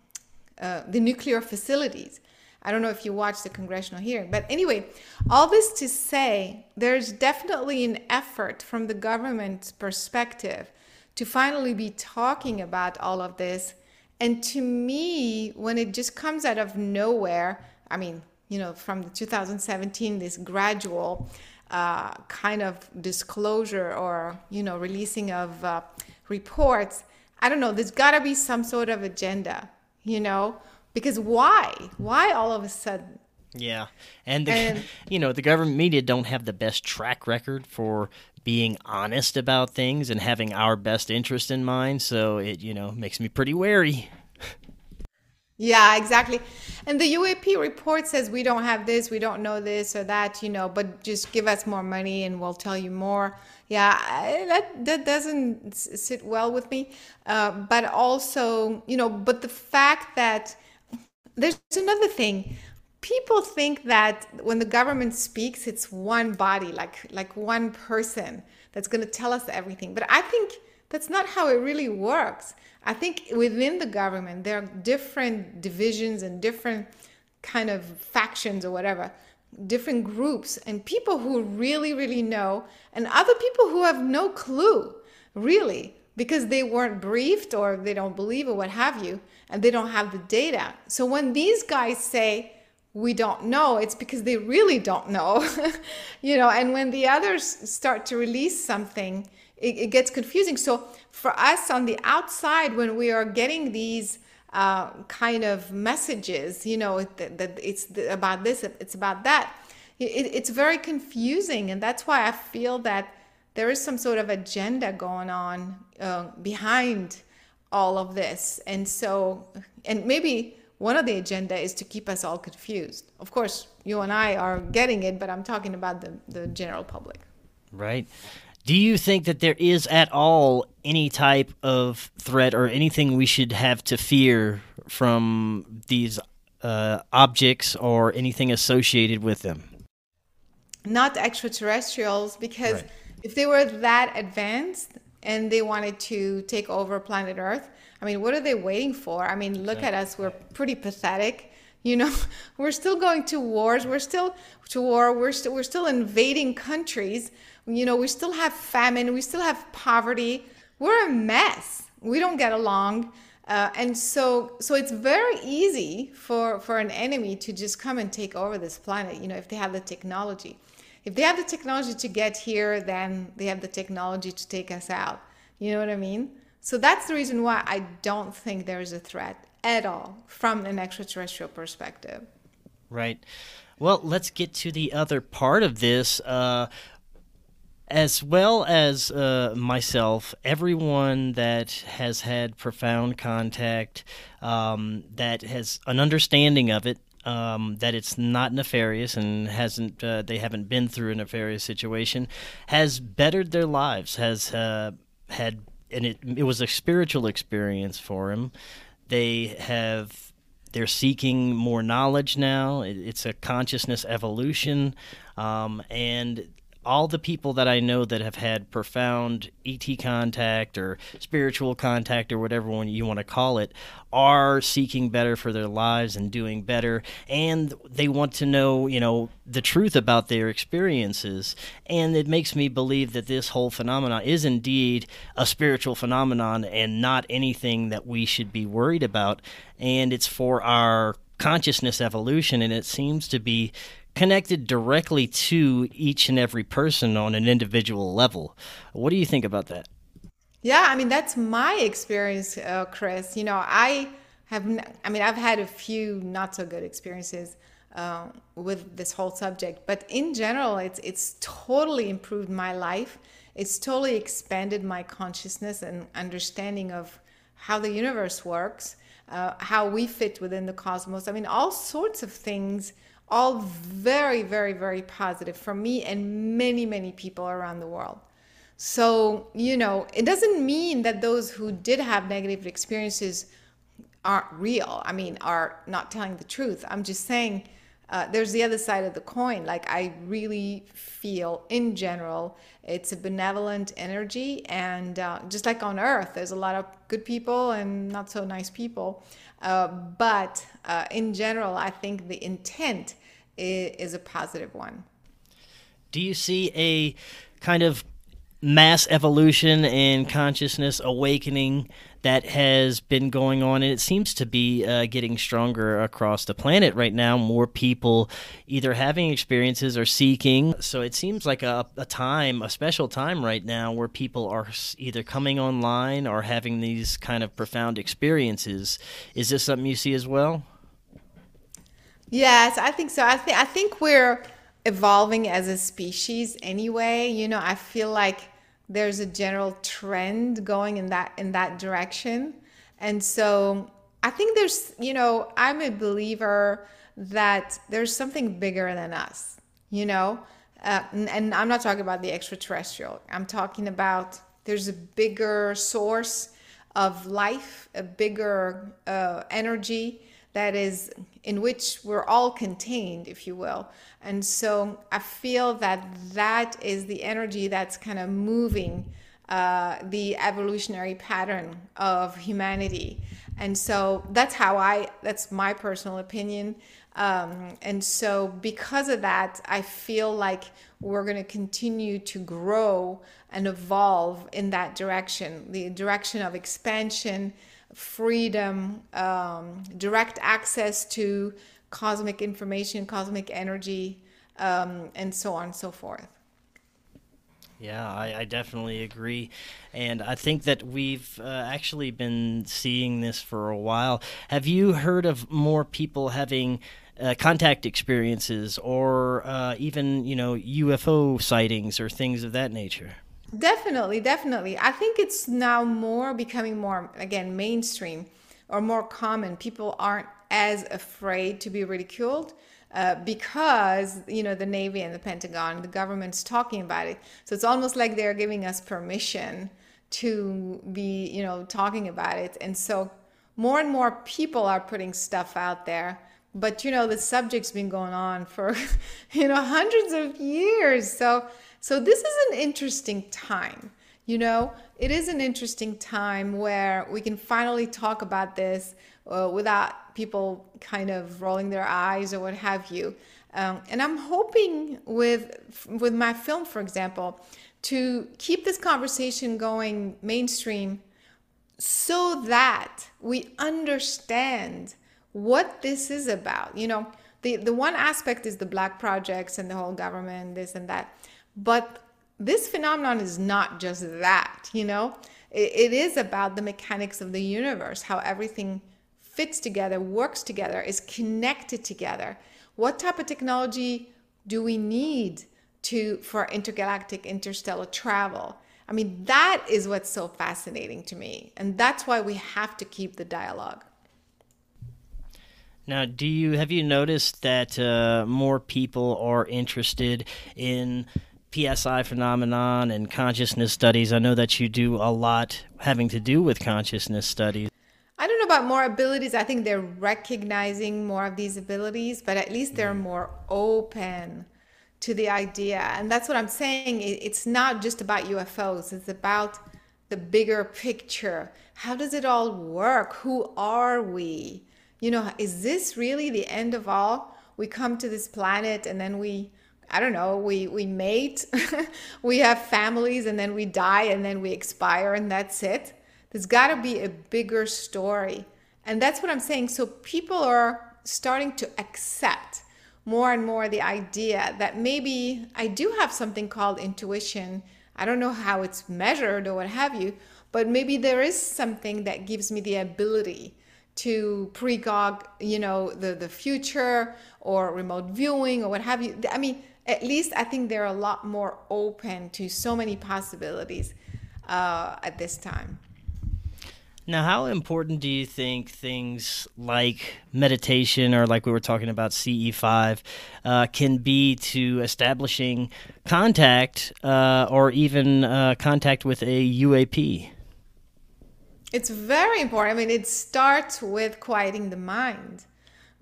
uh, the nuclear facilities I don't know if you watched the congressional hearing, but anyway, all this to say, there's definitely an effort from the government's perspective to finally be talking about all of this. And to me, when it just comes out of nowhere, I mean, you know, from 2017, this gradual uh, kind of disclosure or, you know, releasing of uh, reports, I don't know, there's got to be some sort of agenda, you know? Because why? Why all of a sudden? Yeah. And, the, and you know the government media don't have the best track record for being honest about things and having our best interest in mind. So it you know makes me pretty wary. Yeah exactly. And the uap report says we don't have this we don't know this or that you know but just give us more money and we'll tell you more. Yeah that that doesn't sit well with me. Uh, but also you know but the fact that there's another thing. People think that when the government speaks it's one body like like one person that's going to tell us everything. But i think that's not how it really works. I think within the government there are different divisions and different kind of factions or whatever different groups and people who really really know and other people who have no clue really because they weren't briefed or they don't believe or what have you and they don't have the data. So when these guys say, we don't know, it's because they really don't know, you know, and when the others start to release something, it, it, gets confusing. So for us on the outside, when we are getting these uh, kind of messages, you know, that, that it's about this, it's about that, it, it's very confusing. And that's why I feel that there is some sort of agenda going on uh, behind all of this. And so, and maybe one of the agenda is to keep us all confused. Of course, you and I are getting it, but I'm talking about the, the general public. Right. Do you think that there is at all any type of threat or anything we should have to fear from these uh, objects or anything associated with them? not extraterrestrials, because Right. If they were that advanced and they wanted to take over planet Earth, I mean, what are they waiting for? I mean, look at us. We're pretty pathetic. You know, we're still going to wars. We're still to war. We're still we're still invading countries. You know, we still have famine. We still have poverty. We're a mess. We don't get along. Uh, and so, so it's very easy for, for an enemy to just come and take over this planet, you know, if they have the technology. If they have the technology to get here, then they have the technology to take us out. You know what I mean? So that's the reason why I don't think there is a threat at all from an extraterrestrial perspective. Right. Well, let's get to the other part of this. Uh, as well as uh, myself, everyone that has had profound contact, um, that has an understanding of it, um, that it's not nefarious and hasn't uh, they haven't been through a nefarious situation, has bettered their lives, has uh, had and it it was a spiritual experience for him. They have they're seeking more knowledge now. It, it's a consciousness evolution, um, and all the people that I know that have had profound ET contact or spiritual contact or whatever one you want to call it are seeking better for their lives and doing better. And they want to know, you know, the truth about their experiences. And it makes me believe that this whole phenomenon is indeed a spiritual phenomenon and not anything that we should be worried about. And it's for our consciousness evolution and it seems to be connected directly to each and every person on an individual level. What do you think about that? Yeah, I mean that's my experience, uh, Chris. You know, I have. n- I mean, I've had a few not so good experiences uh, with this whole subject, but in general, it's it's totally improved my life. It's totally expanded my consciousness and understanding of how the universe works, uh, how we fit within the cosmos. I mean, all sorts of things. All very, very, very positive for me and many, many people around the world. So, you know, it doesn't mean that those who did have negative experiences aren't real. I mean, are not telling the truth. I'm just saying uh, there's the other side of the coin. Like, I really feel in general it's a benevolent energy. And uh, just like on Earth, there's a lot of good people and not so nice people. Uh, but uh, in general, I think the intent is, a positive one. Do you see a kind of mass evolution and consciousness awakening that has been going on, and it seems to be uh, getting stronger across the planet right now. More people either having experiences or seeking. So it seems like a, a time, a special time right now, where people are either coming online or having these kind of profound experiences. Is this something you see as well? Yes, I think so. I think I think we're evolving as a species anyway. You know, I feel like there's a general trend going in that in that direction. And so I think there's, you know, I'm a believer that there's something bigger than us, you know? Uh, and, and I'm not talking about the extraterrestrial. I'm talking about there's a bigger source of life, a bigger uh, energy that is in which we're all contained, if you will. And so I feel that that is the energy that's kind of moving uh, the evolutionary pattern of humanity. And so that's how I, that's my personal opinion. Um, and so because of that, I feel like we're going to continue to grow and evolve in that direction the direction of expansion freedom, um, direct access to cosmic information, cosmic energy, um, and so on and so forth. Yeah, I, I definitely agree. And I think that we've uh, actually been seeing this for a while. Have you heard of more people having uh, contact experiences or uh, even, you know, UFO sightings or things of that nature? Definitely, definitely. I think it's now more becoming more, again, mainstream or more common. People aren't as afraid to be ridiculed uh, because, you know, the Navy and the Pentagon, the government's talking about it. So it's almost like they're giving us permission to be, you know, talking about it. And so more and more people are putting stuff out there but you know the subject's been going on for you know hundreds of years so so this is an interesting time you know it is an interesting time where we can finally talk about this uh, without people kind of rolling their eyes or what have you um, and i'm hoping with with my film for example to keep this conversation going mainstream so that we understand what this is about. You know, the, the one aspect is the black projects and the whole government, this and that. But this phenomenon is not just that, you know, it, it is about the mechanics of the universe, how everything fits together, works together, is connected together. What type of technology do we need to for intergalactic interstellar travel? I mean, that is what's so fascinating to me. And that's why we have to keep the dialogue. Now, do you have you noticed that uh, more people are interested in PSI phenomenon and consciousness studies? I know that you do a lot having to do with consciousness studies. I don't know about more abilities. I think they're recognizing more of these abilities, but at least they're mm. more open to the idea. And that's what I'm saying. It's not just about UFOs, it's about the bigger picture. How does it all work? Who are we? you know, is this really the end of all? We come to this planet and then we, I don't know, we, we mate, we have families and then we die and then we expire and that's it. There's got to be a bigger story. And that's what I'm saying. So people are starting to accept more and more the idea that maybe I do have something called intuition. I don't know how it's measured or what have you, but maybe there is something that gives me the ability to precog, you know, the, the future or remote viewing or what have you. I mean, at least I think they're a lot more open to so many possibilities uh, at this time. Now, how important do you think things like meditation or like we were talking about CE5 uh, can be to establishing contact uh, or even uh, contact with a UAP? It's very important. I mean, it starts with quieting the mind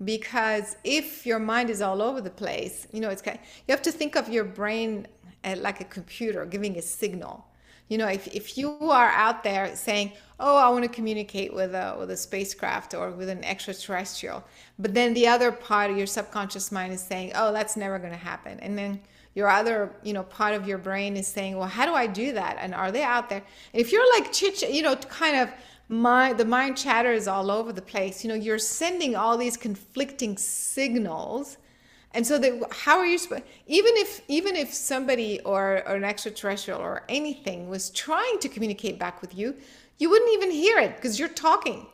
because if your mind is all over the place, you know, it's kind of, you have to think of your brain like a computer giving a signal. You know, if, if you are out there saying, "Oh, I want to communicate with a with a spacecraft or with an extraterrestrial," but then the other part of your subconscious mind is saying, "Oh, that's never going to happen," and then your other you know part of your brain is saying well how do i do that and are they out there if you're like chit you know kind of mind the mind chatter is all over the place you know you're sending all these conflicting signals and so that how are you even if even if somebody or, or an extraterrestrial or anything was trying to communicate back with you you wouldn't even hear it because you're talking,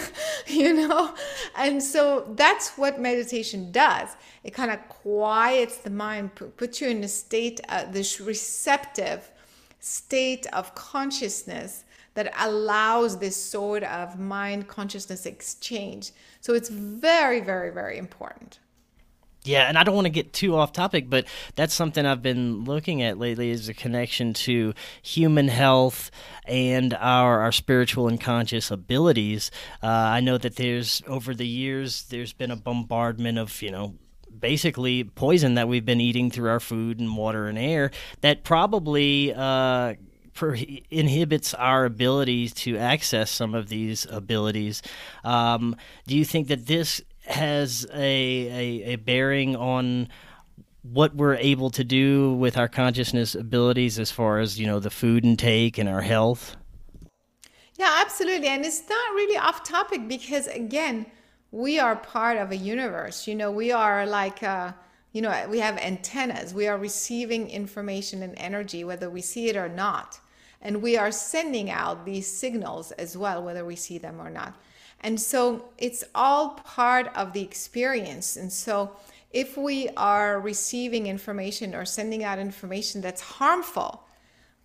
you know? And so that's what meditation does. It kind of quiets the mind, puts you in a state, uh, this receptive state of consciousness that allows this sort of mind consciousness exchange. So it's very, very, very important. Yeah, and I don't want to get too off topic, but that's something I've been looking at lately is a connection to human health and our, our spiritual and conscious abilities. Uh, I know that there's, over the years, there's been a bombardment of, you know, basically poison that we've been eating through our food and water and air that probably uh, inhibits our ability to access some of these abilities. Um, do you think that this has a, a, a bearing on what we're able to do with our consciousness abilities as far as you know the food intake and our health? Yeah absolutely. And it's not really off topic because again we are part of a universe. You know we are like uh, you know we have antennas. We are receiving information and energy whether we see it or not and we are sending out these signals as well whether we see them or not and so it's all part of the experience. And so if we are receiving information or sending out information that's harmful,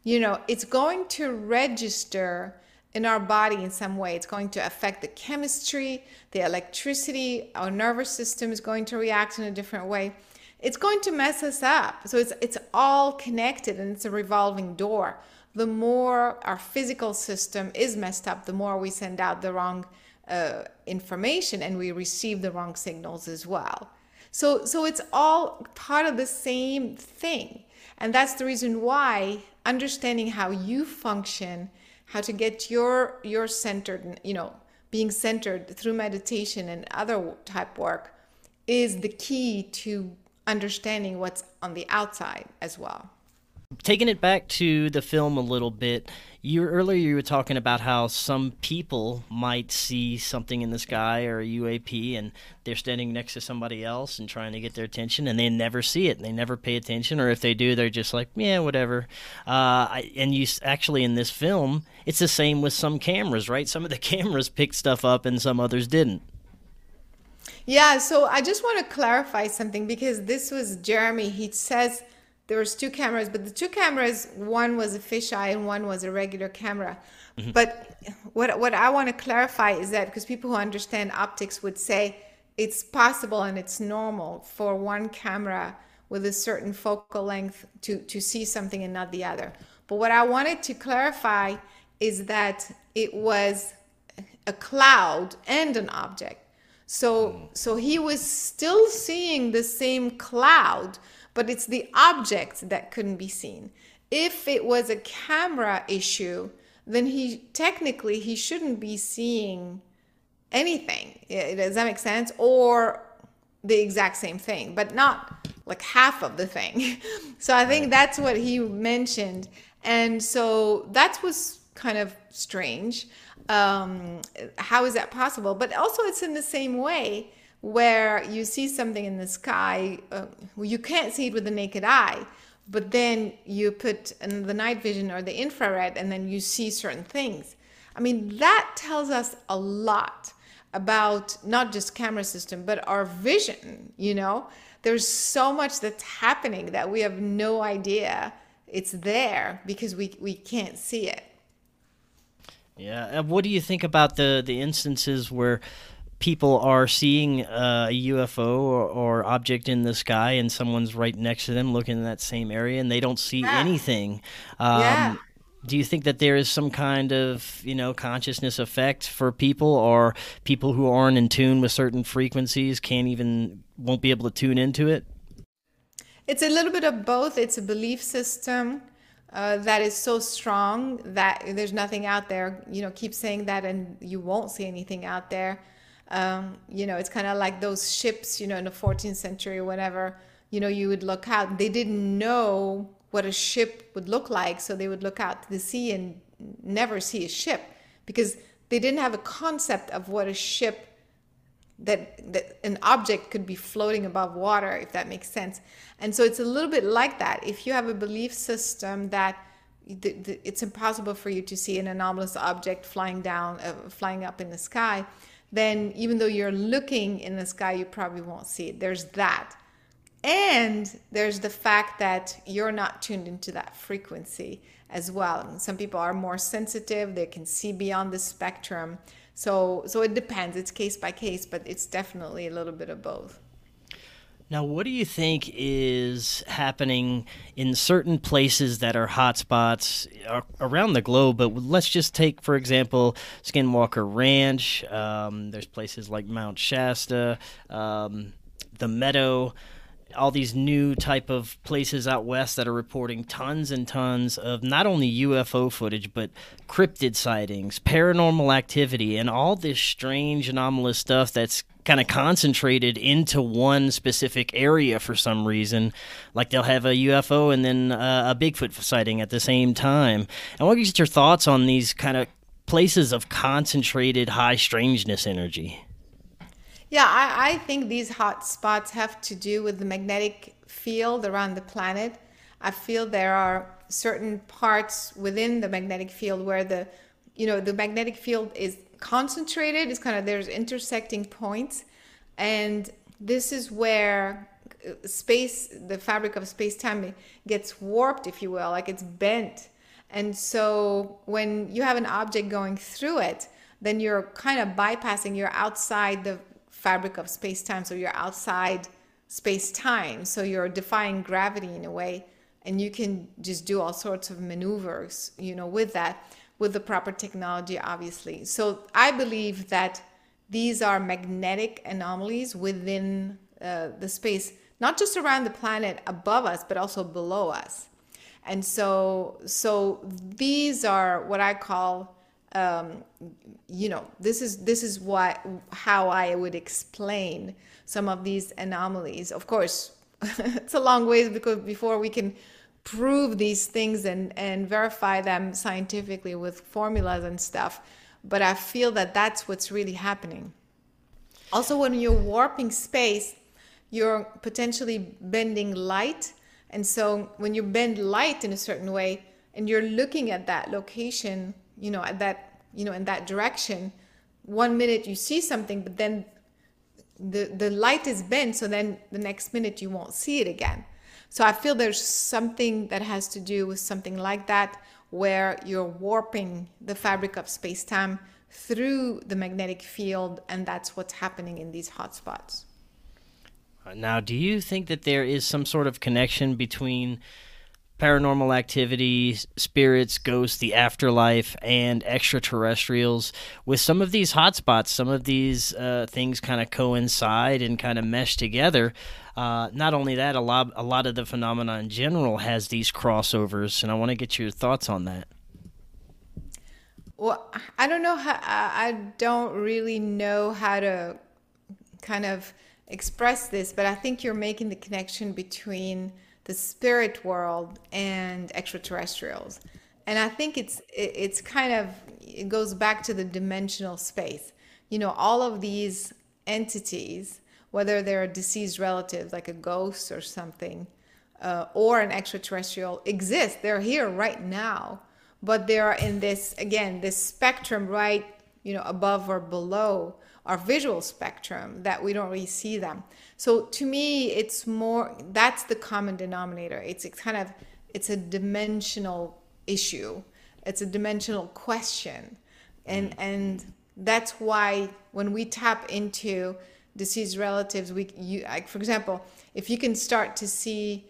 you know, it's going to register in our body in some way. It's going to affect the chemistry, the electricity, our nervous system is going to react in a different way. It's going to mess us up. So it's it's all connected and it's a revolving door. The more our physical system is messed up, the more we send out the wrong uh, information and we receive the wrong signals as well. So, so it's all part of the same thing. And that's the reason why understanding how you function, how to get your your centered, you know, being centered through meditation and other type work is the key to understanding what's on the outside as well. Taking it back to the film a little bit, you earlier you were talking about how some people might see something in the sky or a UAP and they're standing next to somebody else and trying to get their attention and they never see it they never pay attention or if they do they're just like yeah whatever. Uh, and you actually in this film it's the same with some cameras right? Some of the cameras picked stuff up and some others didn't. Yeah, so I just want to clarify something because this was Jeremy. He says there was two cameras, but the two cameras, one was a fisheye and one was a regular camera. Mm-hmm. But what what I want to clarify is that because people who understand optics would say it's possible and it's normal for one camera with a certain focal length to to see something and not the other. But what I wanted to clarify is that it was a cloud and an object. So mm. so he was still seeing the same cloud but it's the object that couldn't be seen. If it was a camera issue, then he technically he shouldn't be seeing anything. Does that make sense? Or the exact same thing, but not like half of the thing. so I think that's what he mentioned. And so that was kind of strange. Um, how is that possible? But also, it's in the same way where you see something in the sky, uh, you can't see it with the naked eye, but then you put in the night vision or the infrared and then you see certain things. I mean, that tells us a lot about not just camera system, but our vision, you know? There's so much that's happening that we have no idea it's there because we, we can't see it. Yeah. And what do you think about the, the instances where people are seeing a UFO or, or, object in the sky and someone's right next to them looking in that same area and they don't see yeah. anything. Um, yeah. Do you think that there is some kind of, you know, consciousness effect for people or people who aren't in tune with certain frequencies can't even, won't be able to tune into it? It's a little bit of both. It's a belief system. Uh, that is so strong that there's nothing out there. You know, keep saying that and you won't see anything out there. Um, you know, it's kind of like those ships, you know, in the 14th century or whatever, you know, you would look out. They didn't know what a ship would look like, so they would look out to the sea and never see a ship because they didn't have a concept of what a ship that, that an object could be floating above water if that makes sense and so it's a little bit like that if you have a belief system that it's impossible for you to see an anomalous object flying down uh, flying up in the sky then even though you're looking in the sky, you probably won't see it. There's that. And there's the fact that you're not tuned into that frequency as well. And some people are more sensitive, they can see beyond the spectrum. So so it depends. It's case by case, but it's definitely a little bit of both. Now, what do you think is happening in certain places that are hotspots around the globe? But let's just take, for example, Skinwalker Ranch. Um, there's places like Mount Shasta, um, the Meadow all these new type of places out west that are reporting tons and tons of not only UFO footage but cryptid sightings, paranormal activity, and all this strange anomalous stuff that's kind of concentrated into one specific area for some reason. Like they'll have a UFO and then uh, a Bigfoot sighting at the same time. I want to get your thoughts on these kind of places of concentrated high strangeness energy. Yeah, I, I think these hot spots have to do with the magnetic field around the planet. I feel there are certain parts within the magnetic field where the you know the magnetic field is concentrated. It's kind of there's intersecting points, and this is where uh, space, the fabric of space time, gets warped, if you will, like it's bent. And so when you have an object going through it, then you're kind of bypassing, you're outside the fabric of space time. So you're outside space time. So you're defying gravity in a way. And you can just do all sorts of maneuvers, you know, with that with the proper technology, obviously. So I believe that these are magnetic anomalies within uh, the space, not just around the planet above us, but also below us. And so, so these are what I call, um, you know, this is this is what how I would explain some of these anomalies. Of course, it's a long ways because before we can prove these things and and verify them scientifically with formulas and stuff. But I feel that that's what's really happening. Also, when you're warping space, you're potentially bending light and so when you bend light in a certain way and you're looking at that location, you know, at that, you know, in that direction, one minute you see something, but then the, the light is bent. So then the next minute you won't see it again. So I feel there's something that has to do with something like that, where you're warping the fabric of space time through the magnetic field. And that's what's happening in these hotspots. Uh, now, do you think that there is some sort of connection between paranormal activity, spirits, ghosts, the afterlife, and extraterrestrials? With some of these hotspots, some of these uh, things kind of coincide and kind of mesh together. Uh, not only that, a lot, a lot of the phenomena in general has these crossovers, and I want to get your thoughts on that. Well, I don't know how. I don't really know how to kind of express this, but I think you're making the connection between the spirit world and extraterrestrials. And I think it's it's kind of it goes back to the dimensional space. You know, all of these entities, whether they're a deceased relative like a ghost or something, uh, or an extraterrestrial, exist. They're here right now, but they're in this again this spectrum right, you know, above or below our visual spectrum that we don't really see them. So to me, it's more that's the common denominator. It's, kind of it's a dimensional issue. It's a dimensional question, and mm. and that's why when we tap into deceased relatives, we you like for example, if you can start to see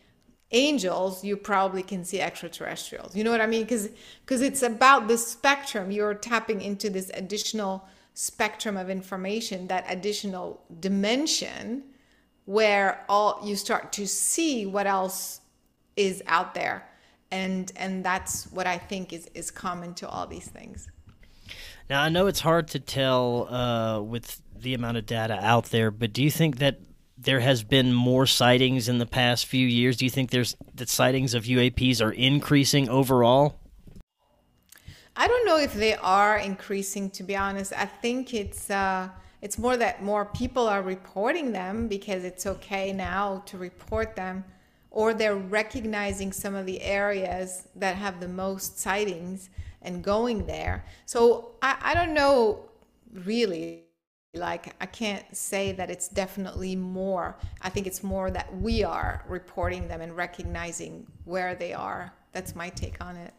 angels you probably can see extraterrestrials you know what i mean because because it's about the spectrum you're tapping into this additional spectrum of information, that additional dimension where all you start to see what else is out there. And and that's what I think is, is common to all these things. Now I know it's hard to tell uh, with the amount of data out there, but do you think that there has been more sightings in the past few years? Do you think there's that sightings of UAPs are increasing overall? I don't know if they are increasing. To be honest, I think it's uh, it's more that more people are reporting them because it's okay now to report them, or they're recognizing some of the areas that have the most sightings and going there. So I, I don't know really. Like I can't say that it's definitely more. I think it's more that we are reporting them and recognizing where they are. That's my take on it.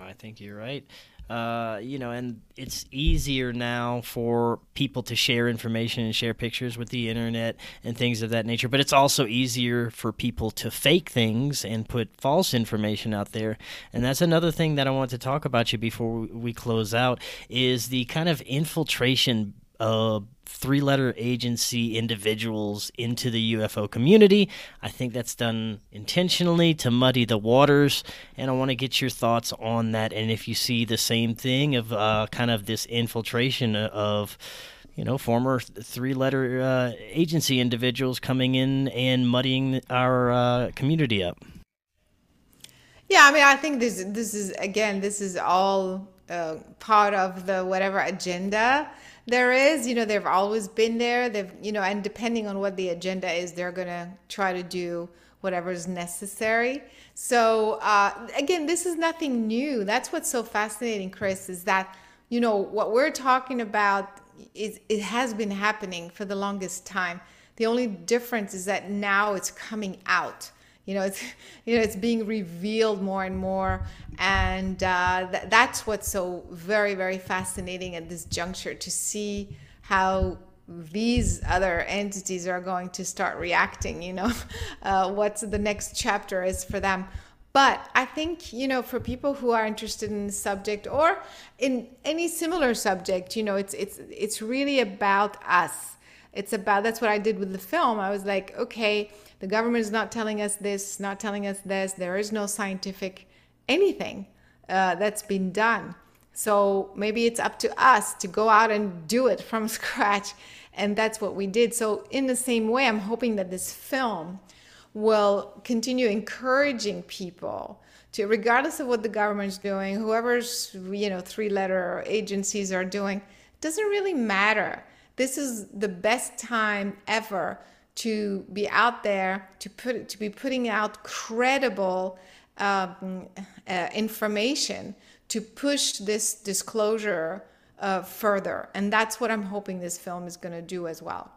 I think you're right. Uh, you know, and it's easier now for people to share information and share pictures with the internet and things of that nature. But it's also easier for people to fake things and put false information out there. And that's another thing that I want to talk about you before we close out is the kind of infiltration uh, three letter agency individuals into the UFO community. I think that's done intentionally to muddy the waters, and I want to get your thoughts on that. And if you see the same thing of uh, kind of this infiltration of you know, former three-letter uh, agency individuals coming in and muddying our uh, community up. Yeah, I mean, I think this this is again, this is all uh, part of the whatever agenda there is you know they've always been there. They've you know and depending on what the agenda is they're to try to do whatever is necessary. So uh, again this is nothing new. That's what's so fascinating chris is that you know what we're talking about is it has been happening for the longest time. The only difference is that now it's coming out you know it's you know it's being revealed more and more and uh, th- that's what's so very very fascinating at this juncture to see how these other entities are going to start reacting you know uh, what's the next chapter is for them But I think, you know, for people who are interested in the subject or in any similar subject, you know, it's it's it's really about us. It's about that's what I did with the film. I was like, okay, the government is not telling us this, not telling us this. There is no scientific anything uh, that's been done. So maybe it's up to us to go out and do it from scratch. And that's what we did. So, in the same way, I'm hoping that this film will continue encouraging people to, regardless of what the government's doing, whoever's, you know, three letter agencies are doing, doesn't really matter. This is the best time ever to be out there, to put, to be putting out credible um, uh, information to push this disclosure uh, further. And that's what I'm hoping this film is going to do as well.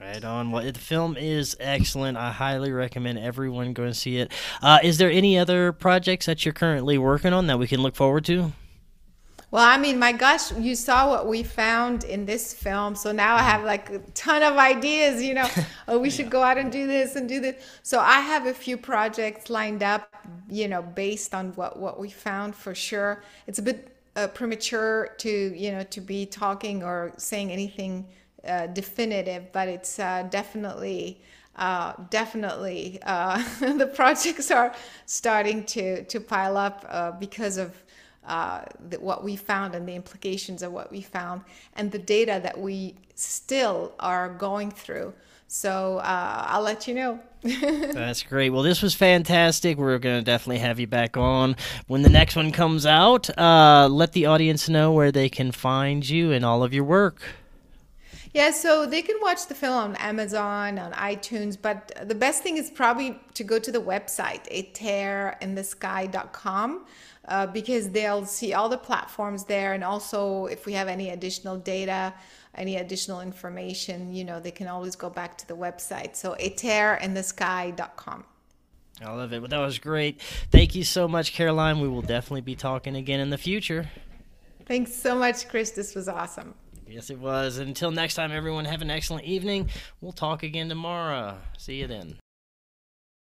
Right on. Well, the film is excellent. I highly recommend everyone go and see it. Uh, is there any other projects that you're currently working on that we can look forward to? Well, I mean, my gosh, you saw what we found in this film. So now I have like a ton of ideas, you know, oh, we should go out and do this and do this. So I have a few projects lined up, you know, based on what, what we found for sure. It's a bit uh, premature to, you know, to be talking or saying anything uh, definitive, but it's uh, definitely uh, definitely uh, the projects are starting to to pile up uh, because of uh, the, what we found and the implications of what we found and the data that we still are going through. So I'll let you know. That's great. Well, this was fantastic. We're going to definitely have you back on when the next one comes out. let the audience know where they can find you and all of your work. Yeah, so they can watch the film on Amazon, on iTunes, but the best thing is probably to go to the website, a tear in the atearinthesky.com, uh, because they'll see all the platforms there. And also, if we have any additional data, any additional information, you know, they can always go back to the website. So, atearinthesky.com. I love it. Well, that was great. Thank you so much, Caroline. We will definitely be talking again in the future. Thanks so much, Chris. This was awesome. Yes, it was. Until next time, everyone, have an excellent evening. We'll talk again tomorrow. See you then.